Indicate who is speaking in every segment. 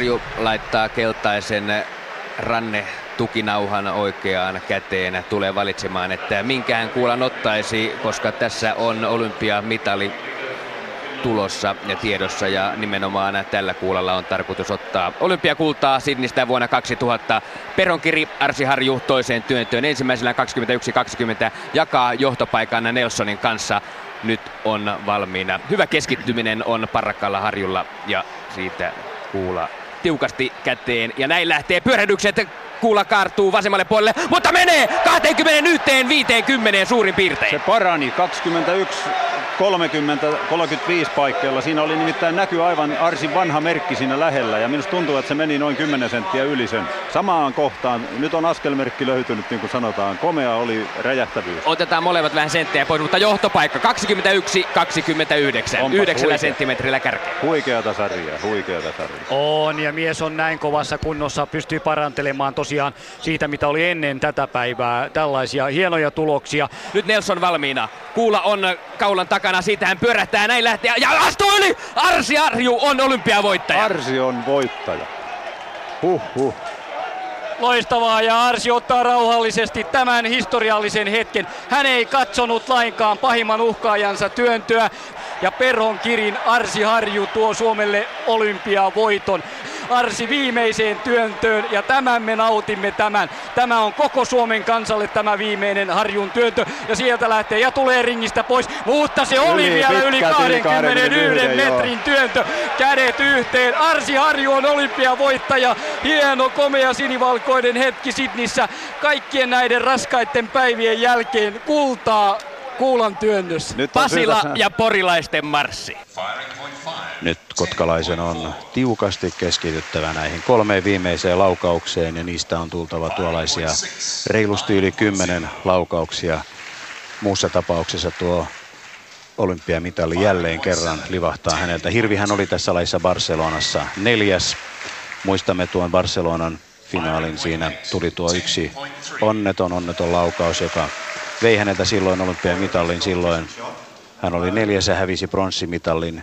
Speaker 1: Harju laittaa keltaisen ranne tukinauhan oikeaan käteen tulee valitsemaan, että minkään kuulan ottaisi, koska tässä on olympiamitali tulossa ja tiedossa ja nimenomaan tällä kuulalla on tarkoitus ottaa olympiakultaa Sidnistä vuonna 2000. Peronkiri Arsi Harju toiseen työntöön ensimmäisellä 21-20 jakaa johtopaikan Nelsonin kanssa. Nyt on valmiina. Hyvä keskittyminen on Parrakalla Harjulla ja siitä kuula tiukasti käteen. Ja näin lähtee pyörähdykset kuula kaartuu vasemmalle puolelle, mutta menee 21 50 suurin piirtein.
Speaker 2: Se parani 21 30, 35 paikkeilla. Siinä oli nimittäin näky aivan Arsin vanha merkki siinä lähellä ja minusta tuntuu, että se meni noin 10 senttiä yli sen. Samaan kohtaan, nyt on askelmerkki löytynyt niin kuin sanotaan, komea oli räjähtävyys.
Speaker 1: Otetaan molemmat vähän senttejä pois, mutta johtopaikka 21, 29, Onpa 9 huikea. senttimetrillä kärkeä.
Speaker 2: Huikeata sarjaa, huikeata sarjaa.
Speaker 3: On ja mies on näin kovassa kunnossa, pystyy parantelemaan tosiaan siitä mitä oli ennen tätä päivää. Tällaisia hienoja tuloksia.
Speaker 1: Nyt Nelson valmiina. Kuula on kaulan takana, siitä hän pyörähtää näin lähtee ja astuu yli! Arsi Arju on olympiavoittaja.
Speaker 2: Arsi on voittaja. Huh, huh.
Speaker 3: Loistavaa ja Arsi ottaa rauhallisesti tämän historiallisen hetken. Hän ei katsonut lainkaan pahimman uhkaajansa työntöä ja Perhon Kirin Arsi Harju tuo Suomelle olympiavoiton. Arsi viimeiseen työntöön ja tämän me nautimme tämän. Tämä on koko Suomen kansalle tämä viimeinen Harjun työntö ja sieltä lähtee ja tulee ringistä pois, mutta se oli yli, vielä yli 21 metrin joo. työntö. Kädet yhteen. Arsi Harju on olympiavoittaja. Hieno, komea sinivalkoinen hetki Sidnissä. Kaikkien näiden raskaiden päivien jälkeen kultaa kuulan työnnössä.
Speaker 1: Nyt Pasila syytä... ja porilaisten marssi.
Speaker 4: Nyt kotkalaisen on tiukasti keskityttävä näihin kolmeen viimeiseen laukaukseen ja niistä on tultava tuollaisia reilusti yli kymmenen laukauksia. Muussa tapauksessa tuo olympiamitali jälleen kerran livahtaa häneltä. Hirvihän oli tässä laissa Barcelonassa neljäs. Muistamme tuon Barcelonan finaalin. Siinä tuli tuo yksi onneton, onneton laukaus, joka vei häneltä silloin olympiamitalin. Silloin hän oli neljäs ja hävisi pronssimitalin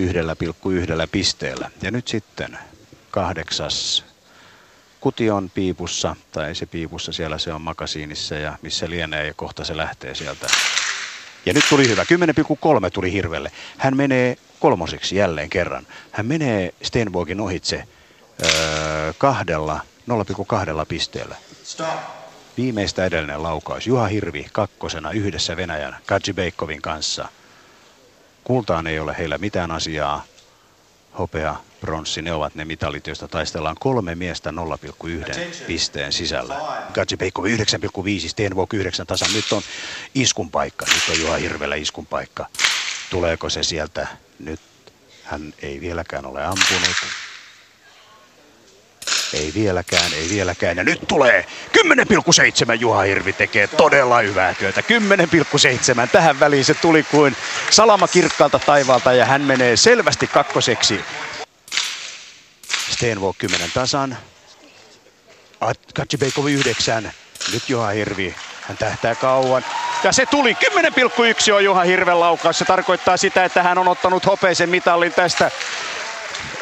Speaker 4: 1,1 pisteellä. Ja nyt sitten kahdeksas kuti on piipussa, tai se piipussa, siellä se on makasiinissa ja missä lienee ja kohta se lähtee sieltä. Ja nyt tuli hyvä, 10,3 tuli Hirvelle. Hän menee kolmoseksi jälleen kerran. Hän menee Stenbogin ohitse öö, kahdella, 0,2 pisteellä. Viimeistä edellinen laukaus. Juha Hirvi kakkosena yhdessä Venäjän Beikovin kanssa – Kultaan ei ole heillä mitään asiaa. Hopea, bronssi, ne ovat ne mitalit, joista taistellaan kolme miestä 0,1 pisteen sisällä. Gatsipeikko 9,5, Stenvok 9 tasan. Nyt on iskun paikka, nyt on Juha Hirvelä iskun paikka. Tuleeko se sieltä? Nyt hän ei vieläkään ole ampunut. Ei vieläkään, ei vieläkään. Ja nyt tulee 10,7 Juha Hirvi tekee todella hyvää työtä. 10,7. Tähän väliin se tuli kuin salama kirkkaalta taivaalta ja hän menee selvästi kakkoseksi. Stenvok 10 tasan. Katsibeikov 9. Nyt Juha Hirvi. Hän tähtää kauan. Ja se tuli 10,1 on Juha Hirven laukaus. Se tarkoittaa sitä, että hän on ottanut hopeisen mitallin tästä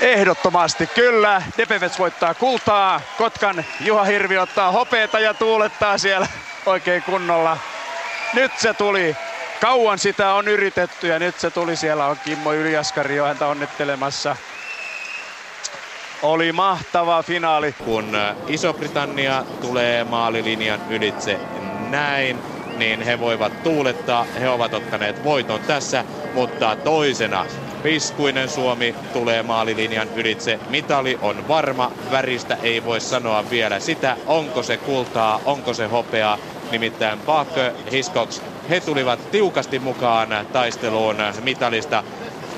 Speaker 4: Ehdottomasti kyllä. Depevets voittaa kultaa. Kotkan Juha Hirvi ottaa hopeeta ja tuulettaa siellä oikein kunnolla. Nyt se tuli. Kauan sitä on yritetty ja nyt se tuli. Siellä on Kimmo Yliaskari jo häntä onnittelemassa. Oli mahtava finaali.
Speaker 5: Kun äh, Iso-Britannia tulee maalilinjan ylitse näin, niin he voivat tuulettaa. He ovat ottaneet voiton tässä, mutta toisena Piskuinen Suomi tulee maalilinjan ylitse. Mitali on varma, väristä ei voi sanoa vielä sitä, onko se kultaa, onko se hopeaa. Nimittäin Baakö, Hiscox, he tulivat tiukasti mukaan taisteluun mitalista.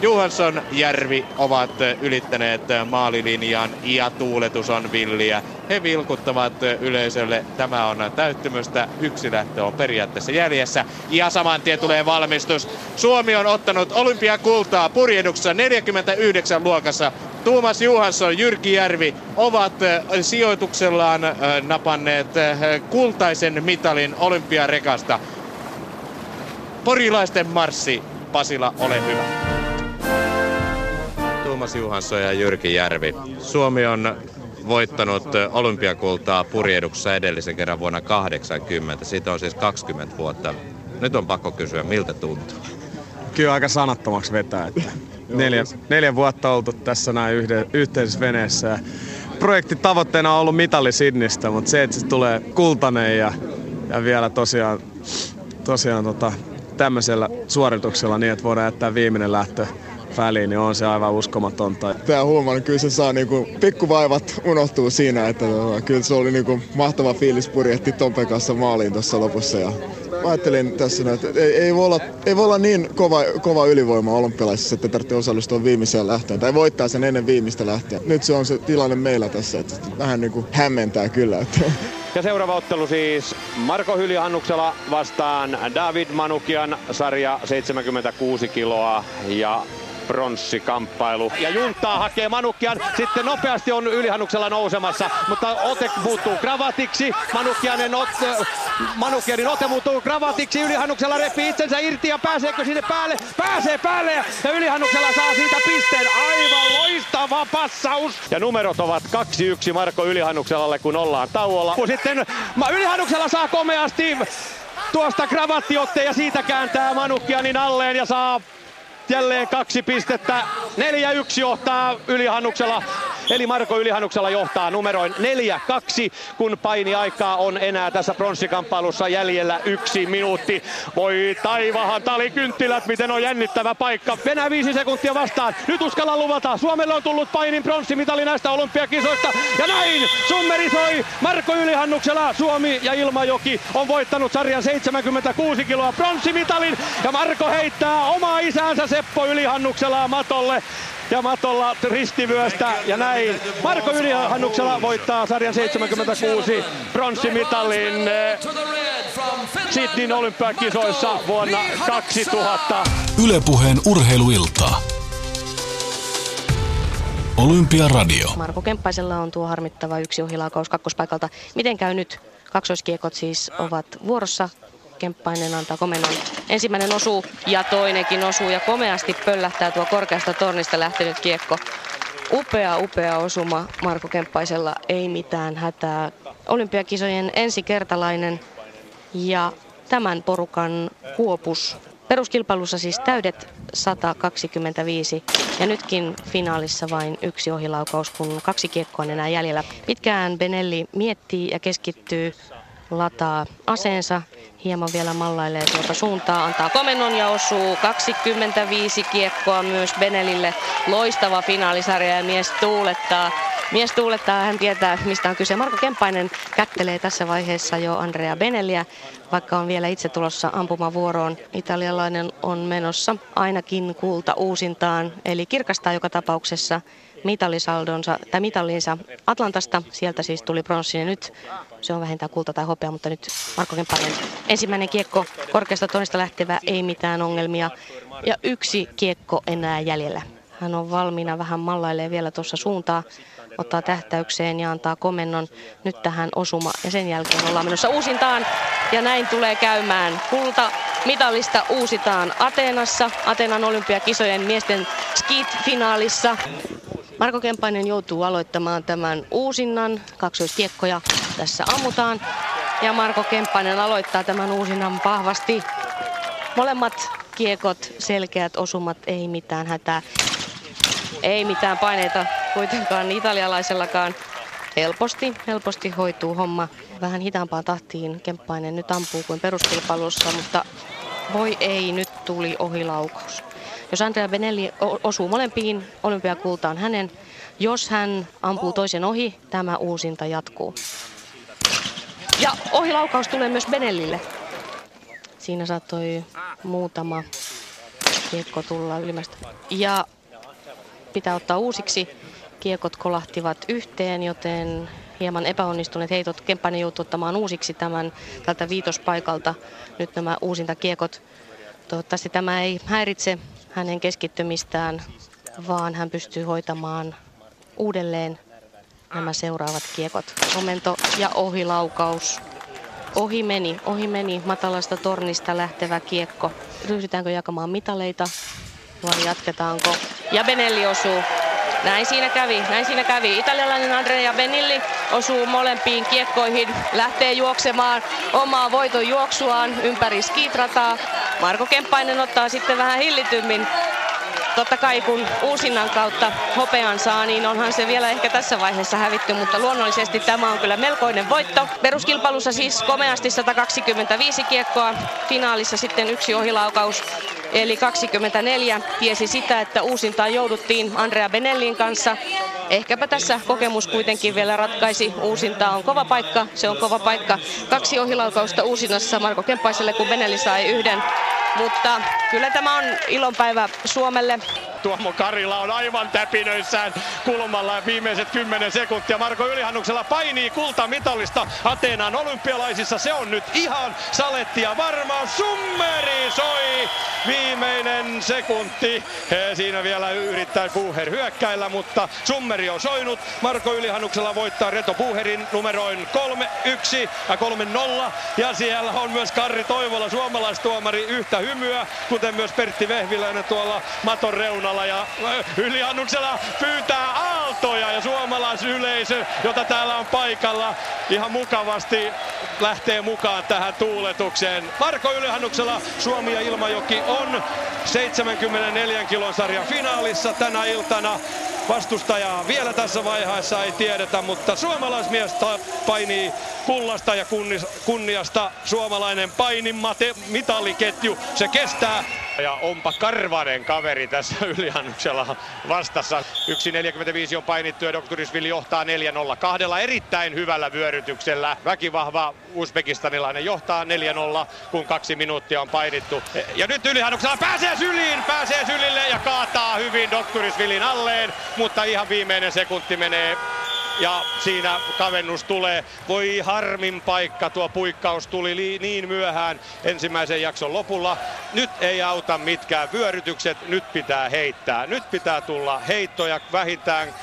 Speaker 5: Johansson, Järvi ovat ylittäneet maalilinjan ja tuuletus on villiä. He vilkuttavat yleisölle. Tämä on täyttymystä. Yksi lähtö on periaatteessa jäljessä. Ja saman tien tulee valmistus. Suomi on ottanut olympiakultaa purjehduksessa 49 luokassa. Tuomas Juhansson, Jyrki Järvi ovat sijoituksellaan napanneet kultaisen mitalin olympiarekasta. Porilaisten marssi. Pasila, ole hyvä.
Speaker 6: Tuomas Juhansson ja Jyrki Järvi. Suomi on voittanut olympiakultaa purjehduksessa edellisen kerran vuonna 80. Siitä on siis 20 vuotta. Nyt on pakko kysyä, miltä tuntuu?
Speaker 7: Kyllä aika sanattomaksi vetää. Että neljä, neljä vuotta oltu tässä näin yhde, yhteisessä veneessä. Projektin tavoitteena on ollut mitali Sidnistä, mutta se, että se tulee kultainen ja, ja vielä tosiaan, tosiaan tota, tämmöisellä suorituksella niin, että voidaan jättää viimeinen lähtö väliin, niin on se aivan uskomatonta.
Speaker 8: Tämä huomaa, niin kyllä se saa niinku, pikkuvaivat unohtuu siinä, että kyllä se oli niinku, mahtava fiilis purjehti Tompen kanssa maaliin tuossa lopussa. Ja mä ajattelin tässä, että ei, ei, voi olla, ei voi olla niin kova, kova ylivoima olympialaisissa, että tarvitsee osallistua viimeiseen lähtöön tai voittaa sen ennen viimeistä lähtöä. Nyt se on se tilanne meillä tässä, että vähän niin kuin hämmentää kyllä. Että.
Speaker 9: Ja seuraava ottelu siis Marko Hyljahannuksella vastaan David Manukian sarja 76 kiloa ja pronssikamppailu. Ja Juntaa hakee Manukkian, sitten nopeasti on Ylihannuksella nousemassa, mutta ote muuttuu kravatiksi. Manukkianen ot, Manukkianin ote muuttuu kravatiksi, Ylihannuksella repii itsensä irti ja pääseekö sinne päälle? Pääsee päälle ja Ylihannuksella saa siitä pisteen. Aivan loistava passaus. Ja numerot ovat 2-1 Marko Ylihannuksellalle, kun ollaan tauolla. Sitten Ylihannuksella saa komeasti tuosta kravattiotteen ja siitä kääntää Manukkianin alleen ja saa jälleen kaksi pistettä. 4-1 johtaa Ylihannuksella, eli Marko Ylihannuksella johtaa numeroin 4-2, kun painiaikaa on enää tässä pronssikamppailussa jäljellä yksi minuutti. Voi taivahan talikynttilät, miten on jännittävä paikka. Venä viisi sekuntia vastaan. Nyt uskalla luvata. Suomelle on tullut painin pronssimitali näistä olympiakisoista. Ja näin summerisoi Marko Ylihannuksella. Suomi ja Ilmajoki on voittanut sarjan 76 kiloa pronssimitalin. Ja Marko heittää omaa isäänsä Seppo Ylihannuksella matolle ja matolla ristivyöstä ja näin. Marko Ylihannuksella voittaa sarjan 76 pronssimitalin eh, Sydneyn olympiakisoissa vuonna 2000.
Speaker 10: Ylepuheen urheiluiltaa. Olympia Radio.
Speaker 11: Marko Kemppaisella on tuo harmittava yksi ohilaukaus kakkospaikalta. Miten käy nyt? Kaksoiskiekot siis ovat vuorossa. Kemppainen antaa komennon. Ensimmäinen osuu ja toinenkin osuu ja komeasti pöllähtää tuo korkeasta tornista lähtenyt kiekko. Upea, upea osuma Marko Kemppaisella, ei mitään hätää. Olympiakisojen ensikertalainen ja tämän porukan kuopus. Peruskilpailussa siis täydet 125 ja nytkin finaalissa vain yksi ohilaukaus, kun kaksi kiekkoa on enää jäljellä. Pitkään Benelli miettii ja keskittyy, lataa aseensa hieman vielä mallailee tuota suuntaa, antaa komennon ja osuu 25 kiekkoa myös Benelille. Loistava finaalisarja ja mies tuulettaa. Mies tuulettaa, hän tietää mistä on kyse. Marko Kemppainen kättelee tässä vaiheessa jo Andrea Benelliä, vaikka on vielä itse tulossa ampumavuoroon. Italialainen on menossa ainakin kulta uusintaan, eli kirkastaa joka tapauksessa mitalisaldonsa, tai mitallinsa Atlantasta. Sieltä siis tuli pronssi ja nyt se on vähintään kulta tai hopea, mutta nyt Marko Kemppainen ensimmäinen kiekko korkeasta tonnista lähtevä, ei mitään ongelmia. Ja yksi kiekko enää jäljellä. Hän on valmiina vähän mallailee vielä tuossa suuntaa, ottaa tähtäykseen ja antaa komennon nyt tähän osuma. Ja sen jälkeen ollaan menossa uusintaan ja näin tulee käymään. Kulta mitallista uusitaan Ateenassa, Ateenan olympiakisojen miesten skit-finaalissa. Marko Kempainen joutuu aloittamaan tämän uusinnan. Kaksoiskiekkoja tässä ammutaan. Ja Marko Kemppainen aloittaa tämän uusinnan vahvasti. Molemmat kiekot, selkeät osumat, ei mitään hätää. Ei mitään paineita kuitenkaan italialaisellakaan. Helposti, helposti hoituu homma. Vähän hitaampaan tahtiin Kemppainen nyt ampuu kuin peruskilpailussa, mutta voi ei, nyt tuli ohilaukaus. Jos Andrea Benelli osuu molempiin, olympiakulta on hänen. Jos hän ampuu toisen ohi, tämä uusinta jatkuu. Ja ohilaukaus tulee myös Benellille. Siinä saattoi muutama kiekko tulla ylimmästä. Ja pitää ottaa uusiksi. Kiekot kolahtivat yhteen, joten hieman epäonnistuneet heitot. Kemppainen joutuu ottamaan uusiksi tämän tältä viitospaikalta. Nyt nämä uusinta kiekot. Toivottavasti tämä ei häiritse hänen keskittymistään, vaan hän pystyy hoitamaan uudelleen nämä seuraavat kiekot. Momento ja ohilaukaus. Ohi meni, ohi meni matalasta tornista lähtevä kiekko. Ryhdytäänkö jakamaan mitaleita vai jatketaanko? Ja Benelli osuu
Speaker 12: Näin siinä kävi, näin siinä kävi. Italialainen Andrea Benilli osuu molempiin kiekkoihin, lähtee juoksemaan omaa voiton juoksuaan ympäri skiitrataa. Marko Kemppainen ottaa sitten vähän hillitymmin totta kai kun uusinnan kautta hopean saa, niin onhan se vielä ehkä tässä vaiheessa hävitty, mutta luonnollisesti tämä on kyllä melkoinen voitto. Peruskilpailussa siis komeasti 125 kiekkoa, finaalissa sitten yksi ohilaukaus, eli 24 tiesi sitä, että uusintaan jouduttiin Andrea Benellin kanssa. Ehkäpä tässä kokemus kuitenkin vielä ratkaisi. Uusinta on kova paikka, se on kova paikka. Kaksi ohilaukausta uusinnassa Marko Kemppaiselle, kun Benelli sai yhden. Mutta kyllä tämä on ilonpäivä Suomelle.
Speaker 9: Tuomo Karila on aivan täpinöissään kulmalla viimeiset 10 sekuntia. Marko Ylihannuksella painii kultamitallista Ateenan olympialaisissa. Se on nyt ihan salettia varmaan. Summeri soi viimeinen sekunti. Siinä vielä yrittää Buher hyökkäillä, mutta Summeri on soinut. Marko Ylihannuksella voittaa Reto Buherin numeroin 3-1 ja 3-0. Ja siellä on myös Karri Toivola, suomalaistuomari, yhtä hymyä, kuten myös Pertti Vehviläinen tuolla maton reunalla. Ja Ylihannuksella pyytää aaltoja ja suomalaisyleisö, jota täällä on paikalla, ihan mukavasti lähtee mukaan tähän tuuletukseen. Marko Ylihannuksella Suomi ja Ilmajoki on 74 kilon sarjan finaalissa tänä iltana. Vastustajaa vielä tässä vaiheessa ei tiedetä, mutta suomalaismies painii kullasta ja kunniasta. Suomalainen painimate mitaliketju, se kestää. Ja onpa karvanen kaveri tässä yliannuksella vastassa. 1.45 on painittu ja Doktorisvili johtaa 4-0 kahdella erittäin hyvällä vyörytyksellä. Väkivahva uzbekistanilainen johtaa 4-0, kun kaksi minuuttia on painittu. Ja nyt ylihannuksella pääsee syliin, pääsee sylille ja kaataa hyvin Doktorisvilin alleen, mutta ihan viimeinen sekunti menee ja siinä kavennus tulee. Voi harmin paikka, tuo puikkaus tuli niin myöhään ensimmäisen jakson lopulla. Nyt ei auta mitkään vyörytykset, nyt pitää heittää. Nyt pitää tulla heittoja vähintään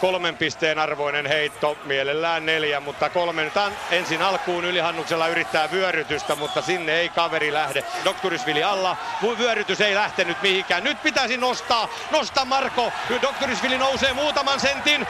Speaker 9: kolmen pisteen arvoinen heitto, mielellään neljä, mutta kolmen. Tämän ensin alkuun ylihannuksella yrittää vyörytystä, mutta sinne ei kaveri lähde. Doktorisvili alla, vyörytys ei lähtenyt mihinkään. Nyt pitäisi nostaa, nostaa Marko. Doktorisvili nousee muutaman sentin,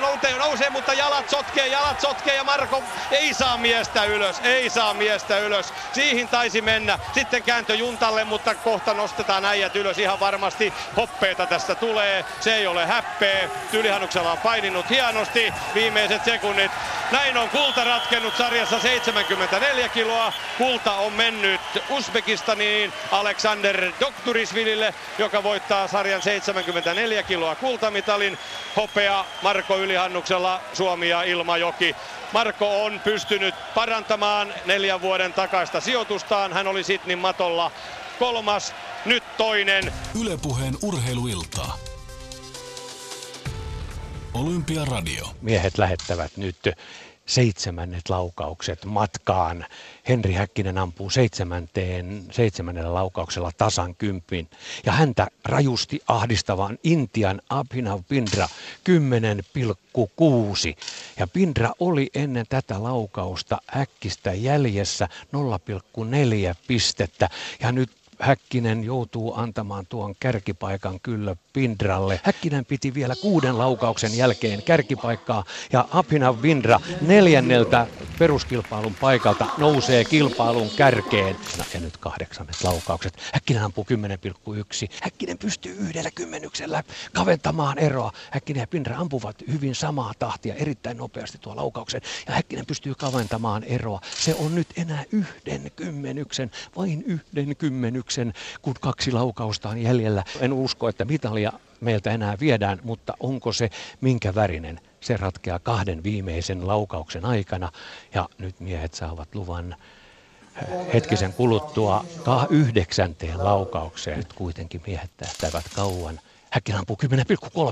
Speaker 9: nousee, nousee mutta jalat sotkee, jalat sotkee ja Marko ei saa miestä ylös, ei saa miestä ylös. Siihen taisi mennä. Sitten kääntö Juntalle, mutta kohta nostetaan äijät ylös ihan varmasti. Hoppeita tästä tulee, se ei ole häppeä. Ylihannuksella Haapala on paininut hienosti viimeiset sekunnit. Näin on kulta ratkennut sarjassa 74 kiloa. Kulta on mennyt Uzbekistaniin Alexander Dokturisvilille, joka voittaa sarjan 74 kiloa kultamitalin. Hopea Marko Ylihannuksella Suomi ja Ilmajoki. Marko on pystynyt parantamaan neljän vuoden takaista sijoitustaan. Hän oli Sydneyn matolla kolmas, nyt toinen.
Speaker 10: Ylepuheen urheiluiltaa. Olympiaradio.
Speaker 13: Miehet lähettävät nyt seitsemännet laukaukset matkaan. Henri Häkkinen ampuu seitsemänteen, seitsemännellä laukauksella tasan kympin. Ja häntä rajusti ahdistavan Intian Abhinav Pindra 10,6. Ja Pindra oli ennen tätä laukausta äkkistä jäljessä 0,4 pistettä. Ja nyt Häkkinen joutuu antamaan tuon kärkipaikan kyllä Pindralle. Häkkinen piti vielä kuuden laukauksen jälkeen kärkipaikkaa ja Apina Vindra neljänneltä peruskilpailun paikalta nousee kilpailun kärkeen. No, ja nyt kahdeksannet laukaukset. Häkkinen ampuu 10,1. Häkkinen pystyy yhdellä kymmenyksellä kaventamaan eroa. Häkkinen ja Pindra ampuvat hyvin samaa tahtia erittäin nopeasti tuo laukauksen. Ja Häkkinen pystyy kaventamaan eroa. Se on nyt enää yhden kymmenyksen, vain yhden kymmenyksen, kun kaksi laukausta on jäljellä. En usko, että mitalia meiltä enää viedään, mutta onko se minkä värinen? Se ratkeaa kahden viimeisen laukauksen aikana ja nyt miehet saavat luvan eh, hetkisen kuluttua yhdeksänteen laukaukseen. Nyt kuitenkin miehet tähtävät kauan Häkkinen ampuu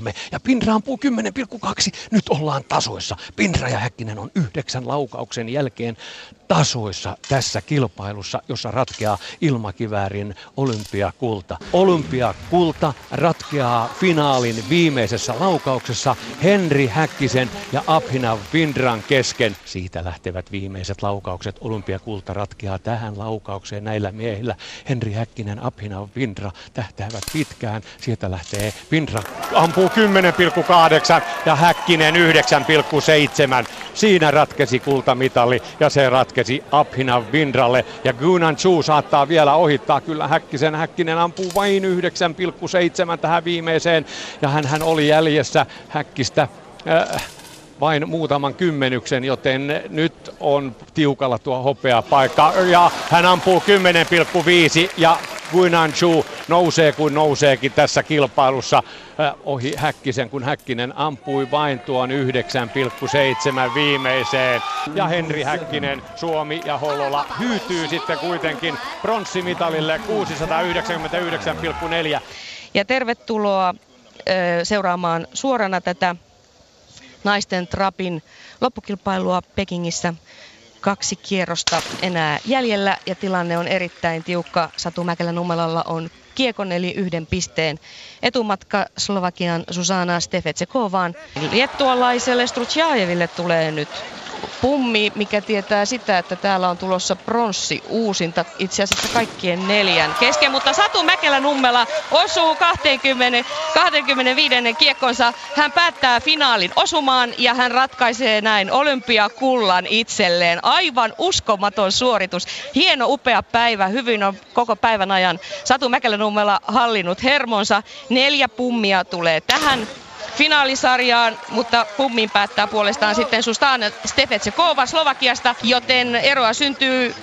Speaker 13: 10,3 ja Pindra ampuu 10,2. Nyt ollaan tasoissa. Pindra ja Häkkinen on yhdeksän laukauksen jälkeen tasoissa tässä kilpailussa, jossa ratkeaa ilmakiväärin olympiakulta. Olympiakulta ratkeaa finaalin viimeisessä laukauksessa Henri Häkkisen ja Abhinav Pindran kesken. Siitä lähtevät viimeiset laukaukset. Olympiakulta ratkeaa tähän laukaukseen näillä miehillä. Henri Häkkinen, Abhinav Pindra tähtäävät pitkään. Sieltä lähtee
Speaker 14: Vindra ampuu 10,8 ja Häkkinen 9,7. Siinä ratkesi kultamitali ja se ratkesi Abhinav Vindralle. Ja Gunan Chu saattaa vielä ohittaa kyllä Häkkisen. Häkkinen ampuu vain 9,7 tähän viimeiseen ja hän, hän oli jäljessä Häkkistä. Äh, vain muutaman kymmenyksen, joten nyt on tiukalla tuo hopea paikka. Ja hän ampuu 10,5 ja Guinanchu nousee kuin nouseekin tässä kilpailussa äh, ohi Häkkisen, kun Häkkinen ampui vain tuon 9,7 viimeiseen. Ja Henri Häkkinen, Suomi ja Hollola hyytyy sitten kuitenkin pronssimitalille 699,4.
Speaker 12: Ja tervetuloa seuraamaan suorana tätä naisten trapin loppukilpailua Pekingissä. Kaksi kierrosta enää jäljellä ja tilanne on erittäin tiukka. Satu Mäkelä Nummelalla on kiekon eli yhden pisteen etumatka Slovakian Susana Stefetsekovaan. Liettualaiselle Strutsjajeville tulee nyt pummi, mikä tietää sitä, että täällä on tulossa pronssi uusinta itse asiassa kaikkien neljän kesken. Mutta Satu Mäkelä Nummela osuu 20, 25. kiekkonsa. Hän päättää finaalin osumaan ja hän ratkaisee näin olympiakullan itselleen. Aivan uskomaton suoritus. Hieno upea päivä. Hyvin on koko päivän ajan Satu Mäkelä Nummela hallinnut hermonsa. Neljä pummia tulee tähän finaalisarjaan, mutta pummin päättää puolestaan sitten Sustan Stefetsekova Slovakiasta, joten eroa syntyy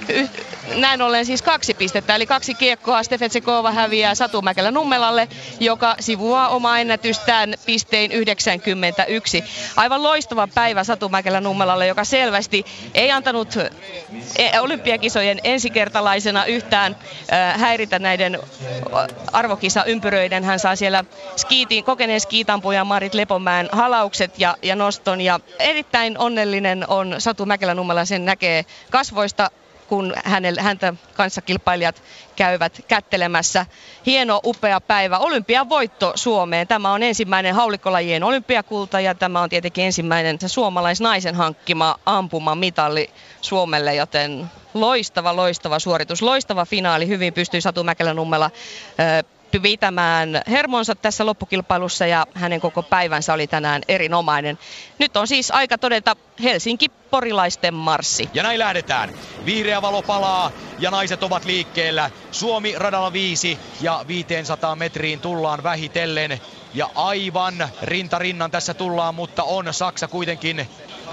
Speaker 12: näin ollen siis kaksi pistettä, eli kaksi kiekkoa Stefetsekova häviää Satu Mäkelä Nummelalle, joka sivuaa omaa ennätystään pistein 91. Aivan loistava päivä Satu Mäkelä Nummelalle, joka selvästi ei antanut e, olympiakisojen ensikertalaisena yhtään häiritä näiden arvokisaympyröiden. Hän saa siellä skiitin, kokeneen skiitampujan Marit Lepomäen halaukset ja, ja noston. Ja erittäin onnellinen on Satu Mäkelä Nummela, sen näkee kasvoista kun häntä kanssakilpailijat käyvät kättelemässä. Hieno, upea päivä. Olympian voitto Suomeen. Tämä on ensimmäinen haulikkolajien olympiakulta ja tämä on tietenkin ensimmäinen se suomalaisnaisen hankkima ampumamitali Suomelle, joten loistava, loistava suoritus. Loistava finaali. Hyvin pystyi Satu Mäkelä Nummela pitämään hermonsa tässä loppukilpailussa ja hänen koko päivänsä oli tänään erinomainen. Nyt on siis aika todeta Helsinki-porilaisten marssi.
Speaker 15: Ja näin lähdetään. Vihreä valo palaa ja naiset ovat liikkeellä. Suomi radalla viisi ja 500 metriin tullaan vähitellen. Ja aivan rinta rinnan tässä tullaan, mutta on Saksa kuitenkin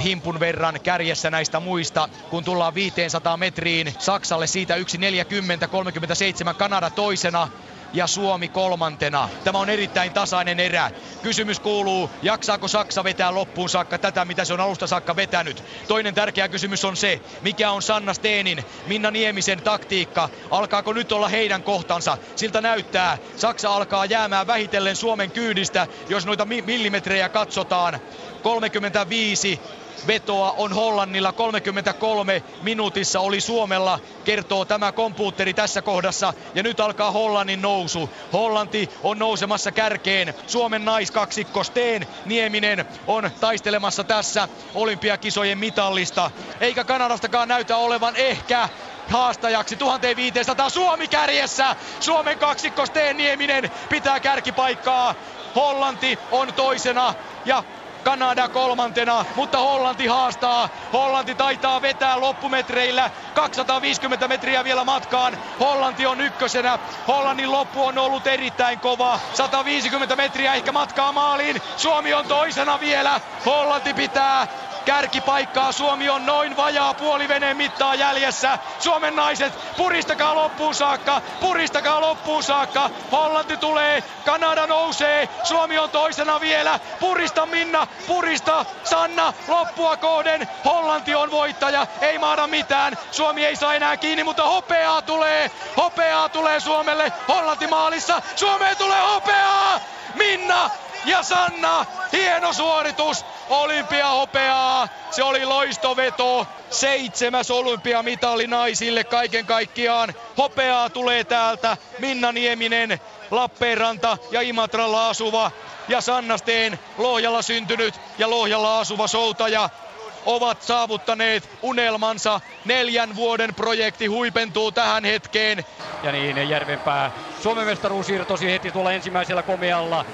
Speaker 15: himpun verran kärjessä näistä muista, kun tullaan 500 metriin. Saksalle siitä 1.40, 37 Kanada toisena ja Suomi kolmantena. Tämä on erittäin tasainen erä. Kysymys kuuluu, jaksaako Saksa vetää loppuun saakka tätä, mitä se on alusta saakka vetänyt. Toinen tärkeä kysymys on se, mikä on Sanna Steenin, Minna Niemisen taktiikka. Alkaako nyt olla heidän kohtansa? Siltä näyttää. Saksa alkaa jäämään vähitellen Suomen kyydistä, jos noita millimetrejä katsotaan. 35 vetoa on Hollannilla 33 minuutissa oli Suomella, kertoo tämä kompuutteri tässä kohdassa. Ja nyt alkaa Hollannin nousu. Hollanti on nousemassa kärkeen. Suomen naiskaksikko Steen Nieminen on taistelemassa tässä olympiakisojen mitallista. Eikä Kanadastakaan näytä olevan ehkä haastajaksi 1500 Suomi kärjessä. Suomen kaksikko Steen Nieminen pitää kärkipaikkaa. Hollanti on toisena ja Kanada kolmantena, mutta Hollanti haastaa. Hollanti taitaa vetää loppumetreillä. 250 metriä vielä matkaan. Hollanti on ykkösenä. Hollannin loppu on ollut erittäin kova. 150 metriä ehkä matkaa maaliin. Suomi on toisena vielä. Hollanti pitää kärkipaikkaa. Suomi on noin vajaa puoliveneen mittaa jäljessä. Suomen naiset, puristakaa loppuun saakka, puristakaa loppuun saakka. Hollanti tulee, Kanada nousee, Suomi on toisena vielä. Purista Minna, purista Sanna, loppua kohden. Hollanti on voittaja, ei maada mitään. Suomi ei saa enää kiinni, mutta hopeaa tulee. Hopeaa tulee Suomelle. Hollanti maalissa. Suomeen tulee hopeaa! Minna ja Sanna, hieno suoritus, olympiahopeaa, se oli loistoveto, seitsemäs olympiamitali naisille kaiken kaikkiaan, hopeaa tulee täältä, Minna Nieminen, Lappeenranta ja Imatralla asuva. Ja Sanna Steen, Lohjalla syntynyt ja Lohjalla asuva soutaja ovat saavuttaneet unelmansa. Neljän vuoden projekti huipentuu tähän hetkeen.
Speaker 3: Ja niin, Järvenpää Suomen mestaruus irtosi heti tuolla ensimmäisellä komealla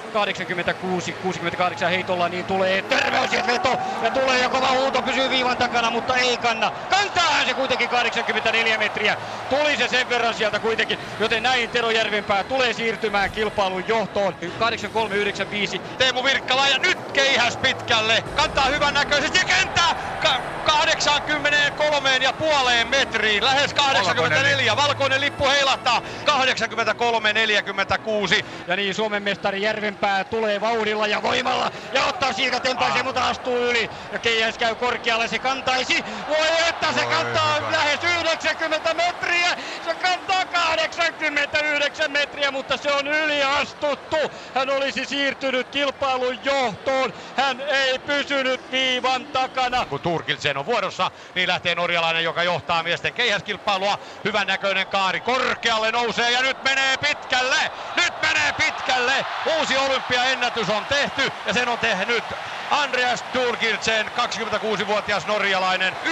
Speaker 3: 86-68 heitolla, niin tulee terveysveto ja tulee ja kova huuto pysyy viivan takana, mutta ei kanna. Kantaahan se kuitenkin 84 metriä. Tuli se sen verran sieltä kuitenkin, joten näin Tero Järvenpää tulee siirtymään kilpailun johtoon. 83-95.
Speaker 9: Teemu Virkkala ja nyt keihäs pitkälle. Kantaa hyvän näköisesti ja kentää ka- 83 ja puoleen metriin. Lähes 84. Valkoinen lippu heilahtaa 83-46.
Speaker 3: Ja niin Suomen mestari Järvenpää tulee vauhdilla ja voimalla ja ottaa siitä tempaisee,
Speaker 9: Ah.
Speaker 3: mutta astuu yli. Ja Keihäs käy korkealle, se kantaisi. Voi että se kantaa lähes 90 metriä. Se kantaa 89 metriä, mutta se on yliastuttu. Hän olisi siirtynyt kilpailun johtoon. Hän ei pysynyt viivan takana.
Speaker 9: Kun Turkilsen on vuorossa, niin lähtee norjalainen, joka johtaa miesten keihäskilpailua. Hyvän näköinen kaari korkealle nousee ja nyt menee pitkälle. Nyt menee pitkälle. Uusi olympiaennätys on tehty ja sen on tehnyt Andreas Turkilsen, 26-vuotias norjalainen, 90-57.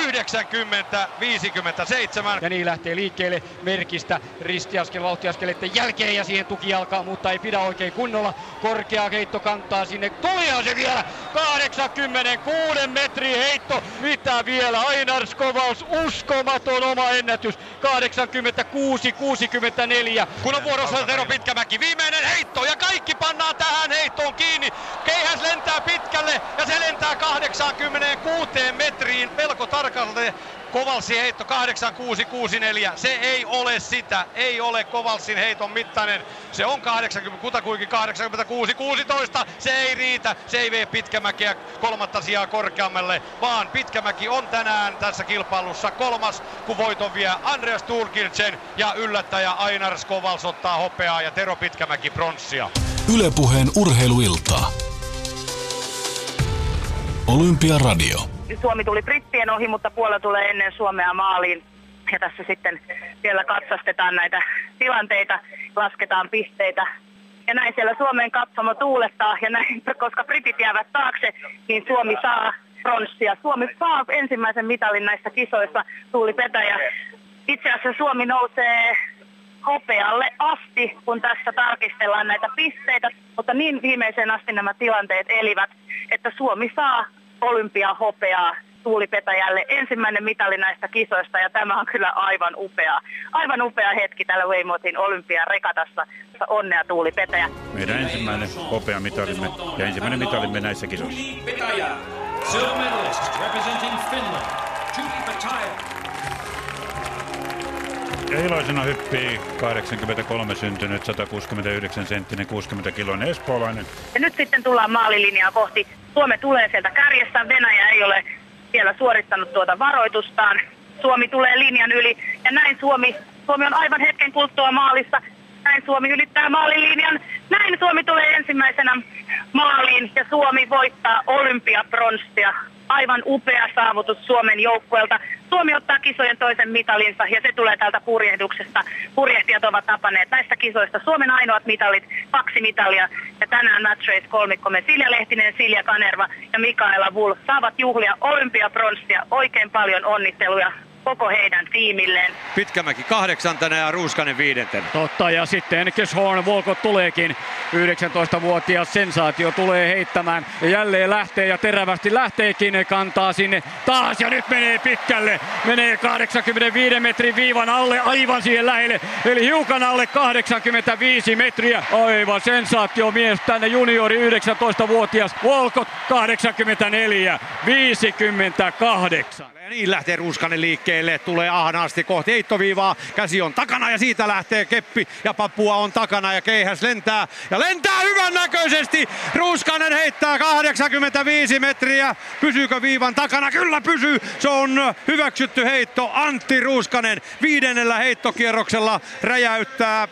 Speaker 3: Ja niin lähtee liikkeelle merkistä ristiaskel, vauhtiaskeleiden jälkeen ja siihen tukijalkaa, mutta ei pidä oikein kunnolla. Korkea heitto kantaa sinne. Tulihan se vielä! 86 metri heitto. Mitä vielä? Ainar Skovals, uskomaton oma ennätys. 86-64.
Speaker 9: Kun on vuorossa Tero Pitkämäki, viimeinen heitto ja kaikki pannaan tähän heittoon kiinni. Keihäs lentää pitkälle ja se lentää 86 metriin melko tarkalleen. Kovalsin heitto 8664. Se ei ole sitä. Ei ole Kovalsin heiton mittainen. Se on 80, kutakuinkin 86 16. Se ei riitä. Se ei vee Pitkämäkeä kolmatta sijaa korkeammalle, vaan Pitkämäki on tänään tässä kilpailussa kolmas, kun voiton vie Andreas Turkilsen ja yllättäjä Ainar Skovals ottaa hopeaa ja Tero Pitkämäki pronssia.
Speaker 10: Ylepuheen urheiluiltaa. Olympiaradio.
Speaker 16: Suomi tuli brittien ohi, mutta puolella tulee ennen Suomea maaliin. Ja tässä sitten vielä katsastetaan näitä tilanteita, lasketaan pisteitä. Ja näin siellä Suomen katsomo tuulettaa, ja näin, koska britit jäävät taakse, niin Suomi saa pronssia. Suomi saa ensimmäisen mitalin näissä kisoissa, Tuuli Petäjä. Itse asiassa Suomi nousee hopealle asti, kun tässä tarkistellaan näitä pisteitä, mutta niin viimeiseen asti nämä tilanteet elivät, että Suomi saa olympiahopeaa Tuuli Petäjälle ensimmäinen mitali näistä kisoista ja tämä on kyllä aivan upea. Aivan upea hetki tällä Weimotin olympiarekatassa. Onnea Tuuli Petäjä.
Speaker 17: Meidän ensimmäinen hopeamitalimme ja ensimmäinen mitalimme näissä kisoissa.
Speaker 18: Petäjä. Silver medalist representing Finland,
Speaker 17: Ja iloisena hyppii 83 syntynyt, 169 senttinen, 60 kiloinen espoolainen.
Speaker 16: Ja nyt sitten tullaan maalilinjaa kohti. Suomi tulee sieltä kärjestä. Venäjä ei ole vielä suorittanut tuota varoitustaan. Suomi tulee linjan yli ja näin Suomi, Suomi on aivan hetken kuluttua maalissa. Näin Suomi ylittää maalilinjan. Näin Suomi tulee ensimmäisenä maaliin ja Suomi voittaa olympiapronssia. Aivan upea saavutus Suomen joukkueelta. Suomi ottaa kisojen toisen mitalinsa ja se tulee täältä purjehduksesta. Purjehtijat ovat tapaneet näistä kisoista Suomen ainoat mitalit, kaksi mitalia. Ja tänään Match Race kolmikkomme Silja Lehtinen, Silja Kanerva ja Mikaela Bull saavat juhlia olympiapronssia. Oikein paljon onnitteluja koko heidän tiimilleen.
Speaker 19: Pitkämäki kahdeksantena ja Ruuskanen viidentenä.
Speaker 3: Totta, ja sitten Horn Volkot tuleekin. 19-vuotias sensaatio tulee heittämään. Ja jälleen lähtee ja terävästi lähteekin. Kantaa sinne taas ja nyt menee pitkälle. Menee 85 metrin viivan alle aivan siihen lähelle. Eli hiukan alle 85 metriä. Aivan sensaatio mies tänne juniori 19-vuotias. Volkot 84, 58.
Speaker 19: Ja niin lähtee Ruuskanen liikkeelle, tulee ahnaasti kohti heittoviivaa, käsi on takana ja siitä lähtee keppi ja papua on takana ja keihäs lentää ja lentää hyvän näköisesti. Ruuskanen heittää 85 metriä, pysyykö viivan takana? Kyllä pysyy, se on hyväksytty heitto. Antti Ruuskanen viidennellä heittokierroksella räjäyttää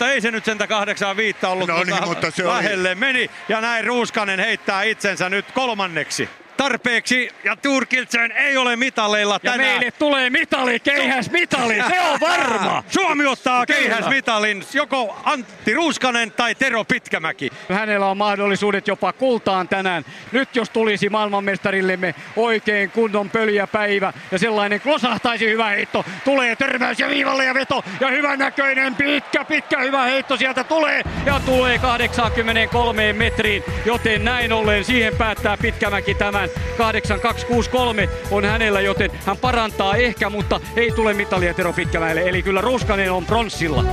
Speaker 19: 84-12, ei se nyt sentä 85 ollut,
Speaker 20: No niin, mutta, se oli-
Speaker 19: lähelle meni ja näin Ruuskanen heittää itsensä nyt kolmanneksi.
Speaker 9: Tarpeeksi ja Turkiltsen ei ole mitaleilla
Speaker 3: Ja
Speaker 9: tänään.
Speaker 3: meille tulee mitali, keihäs mitali, se on varma.
Speaker 9: Suomi ottaa
Speaker 3: Kyllä.
Speaker 9: keihäsmitalin, joko Antti Ruuskanen tai Tero Pitkämäki.
Speaker 3: Hänellä on mahdollisuudet jopa kultaan tänään. Nyt jos tulisi maailmanmestarillemme oikein kunnon pöljäpäivä ja sellainen klosahtaisi hyvä heitto. Tulee törmäys ja viivalle ja veto ja hyvän näköinen pitkä pitkä hyvä heitto sieltä tulee ja tulee 83 metriin. Joten näin ollen siihen päättää Pitkämäki tämän 8263 on hänellä, joten hän parantaa ehkä, mutta ei tule mitalia Tero Pitkämäelle. Eli kyllä Ruuskanen on pronssilla.